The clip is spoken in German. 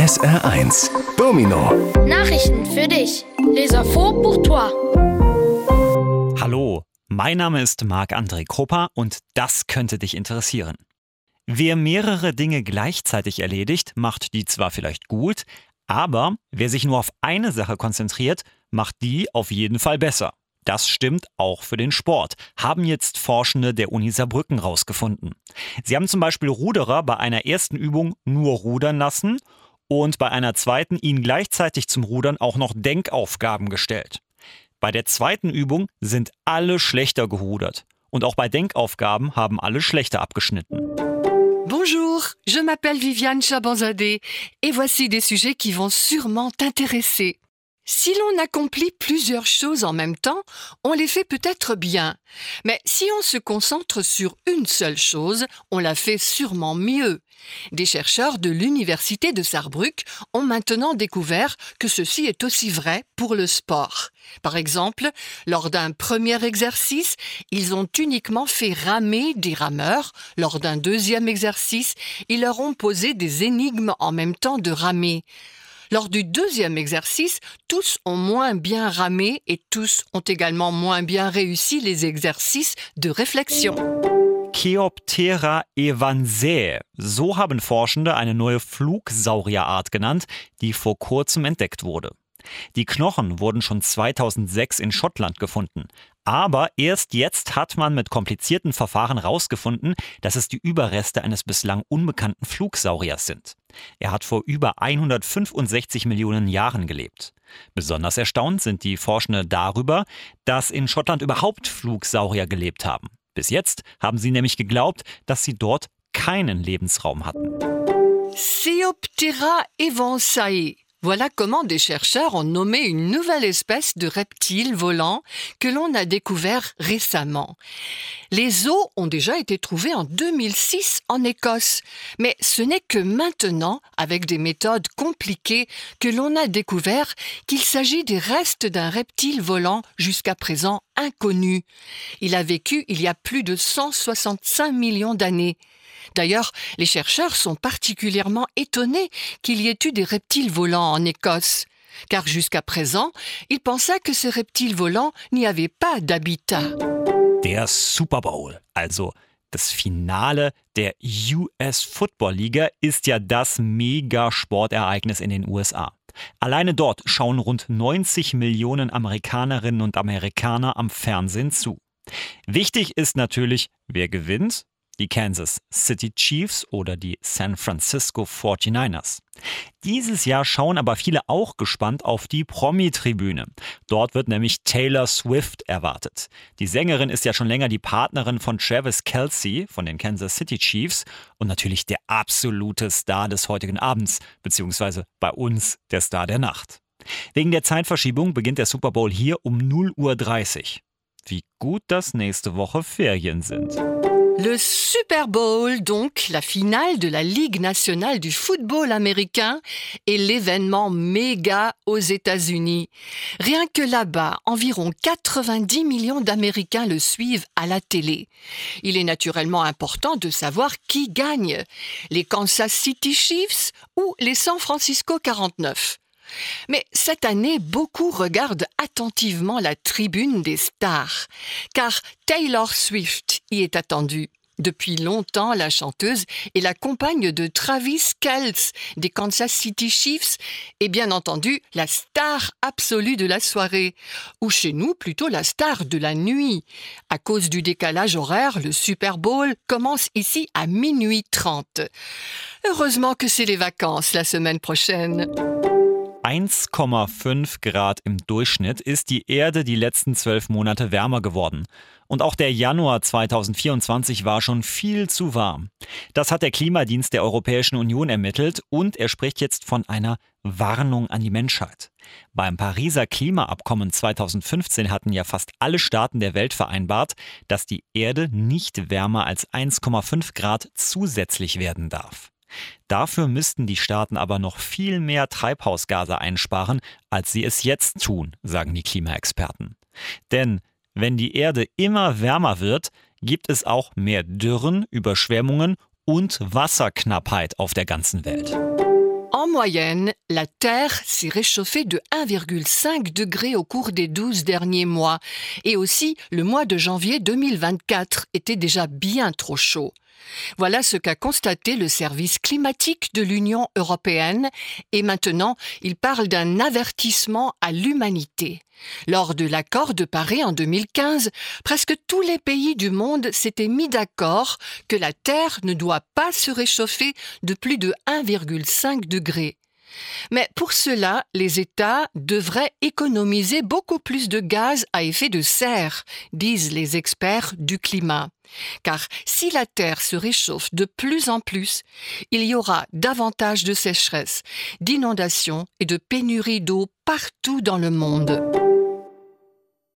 SR1 Domino Nachrichten für dich. Les infos pour toi. Hallo, mein Name ist Marc-André Krupper und das könnte dich interessieren. Wer mehrere Dinge gleichzeitig erledigt, macht die zwar vielleicht gut, aber wer sich nur auf eine Sache konzentriert, macht die auf jeden Fall besser. Das stimmt auch für den Sport, haben jetzt Forschende der Uni Saarbrücken rausgefunden. Sie haben zum Beispiel Ruderer bei einer ersten Übung nur rudern lassen und bei einer zweiten ihnen gleichzeitig zum Rudern auch noch Denkaufgaben gestellt. Bei der zweiten Übung sind alle schlechter gerudert und auch bei Denkaufgaben haben alle schlechter abgeschnitten. Bonjour, je m'appelle Viviane Chabanzadeh et voici des sujets qui vont sûrement t'intéresser. Si l'on accomplit plusieurs choses en même temps, on les fait peut-être bien. Mais si on se concentre sur une seule chose, on la fait sûrement mieux. Des chercheurs de l'Université de Saarbrück ont maintenant découvert que ceci est aussi vrai pour le sport. Par exemple, lors d'un premier exercice, ils ont uniquement fait ramer des rameurs. Lors d'un deuxième exercice, ils leur ont posé des énigmes en même temps de ramer. Lors du deuxième exercice, tous ont moins bien ramé et tous ont également moins bien réussi les exercices de réflexion. Cheoptera evansae. So haben Forschende eine neue Flugsaurierart genannt, die vor kurzem entdeckt wurde. Die Knochen wurden schon 2006 in Schottland gefunden. Aber erst jetzt hat man mit komplizierten Verfahren herausgefunden, dass es die Überreste eines bislang unbekannten Flugsauriers sind. Er hat vor über 165 Millionen Jahren gelebt. Besonders erstaunt sind die Forschende darüber, dass in Schottland überhaupt Flugsaurier gelebt haben. Bis jetzt haben sie nämlich geglaubt, dass sie dort keinen Lebensraum hatten. Ceoptera evansae Voilà comment des chercheurs ont nommé une nouvelle espèce de reptile volant que l'on a découvert récemment. Les os ont déjà été trouvés en 2006 en Écosse, mais ce n'est que maintenant, avec des méthodes compliquées, que l'on a découvert qu'il s'agit des restes d'un reptile volant jusqu'à présent inconnu. Il a vécu il y a plus de 165 millions d'années. D'ailleurs, les chercheurs sont particulièrement étonnés qu'il y ait eu des reptiles volants en Écosse, car jusqu'à présent, ils pensaient que ces reptiles volants n'y avaient pas d'habitat. Der Super Bowl, also das Finale der US Football Liga, ist ja das Mega-Sportereignis in den USA. Alleine dort schauen rund 90 Millionen Amerikanerinnen und Amerikaner am Fernsehen zu. Wichtig ist natürlich, wer gewinnt die Kansas City Chiefs oder die San Francisco 49ers. Dieses Jahr schauen aber viele auch gespannt auf die Promi-Tribüne. Dort wird nämlich Taylor Swift erwartet. Die Sängerin ist ja schon länger die Partnerin von Travis Kelsey von den Kansas City Chiefs und natürlich der absolute Star des heutigen Abends, beziehungsweise bei uns der Star der Nacht. Wegen der Zeitverschiebung beginnt der Super Bowl hier um 0.30 Uhr. Wie gut, dass nächste Woche Ferien sind. Le Super Bowl, donc la finale de la Ligue nationale du football américain, est l'événement méga aux États-Unis. Rien que là-bas, environ 90 millions d'Américains le suivent à la télé. Il est naturellement important de savoir qui gagne, les Kansas City Chiefs ou les San Francisco 49. Mais cette année, beaucoup regardent attentivement la tribune des stars, car Taylor Swift y est attendue. Depuis longtemps, la chanteuse est la compagne de Travis Kelce des Kansas City Chiefs et bien entendu la star absolue de la soirée, ou chez nous plutôt la star de la nuit. À cause du décalage horaire, le Super Bowl commence ici à minuit 30. Heureusement que c'est les vacances la semaine prochaine. 1,5 Grad im Durchschnitt ist die Erde die letzten zwölf Monate wärmer geworden. Und auch der Januar 2024 war schon viel zu warm. Das hat der Klimadienst der Europäischen Union ermittelt und er spricht jetzt von einer Warnung an die Menschheit. Beim Pariser Klimaabkommen 2015 hatten ja fast alle Staaten der Welt vereinbart, dass die Erde nicht wärmer als 1,5 Grad zusätzlich werden darf. Dafür müssten die Staaten aber noch viel mehr Treibhausgase einsparen, als sie es jetzt tun, sagen die Klimaexperten. Denn wenn die Erde immer wärmer wird, gibt es auch mehr Dürren, Überschwemmungen und Wasserknappheit auf der ganzen Welt. En moyenne, la Terre s'est réchauffée de 1,5 degré au cours des 12 derniers mois et aussi le mois de janvier 2024 était déjà bien trop chaud. Voilà ce qu'a constaté le service climatique de l'Union européenne et maintenant il parle d'un avertissement à l'humanité. Lors de l'accord de Paris en 2015, presque tous les pays du monde s'étaient mis d'accord que la Terre ne doit pas se réchauffer de plus de 1,5 degré. Mais pour cela, les États devraient économiser beaucoup plus de gaz à effet de serre, disent les experts du climat. Car si la Terre se réchauffe de plus en plus, il y aura davantage de sécheresse, d'inondations et de pénurie d'eau partout dans le monde.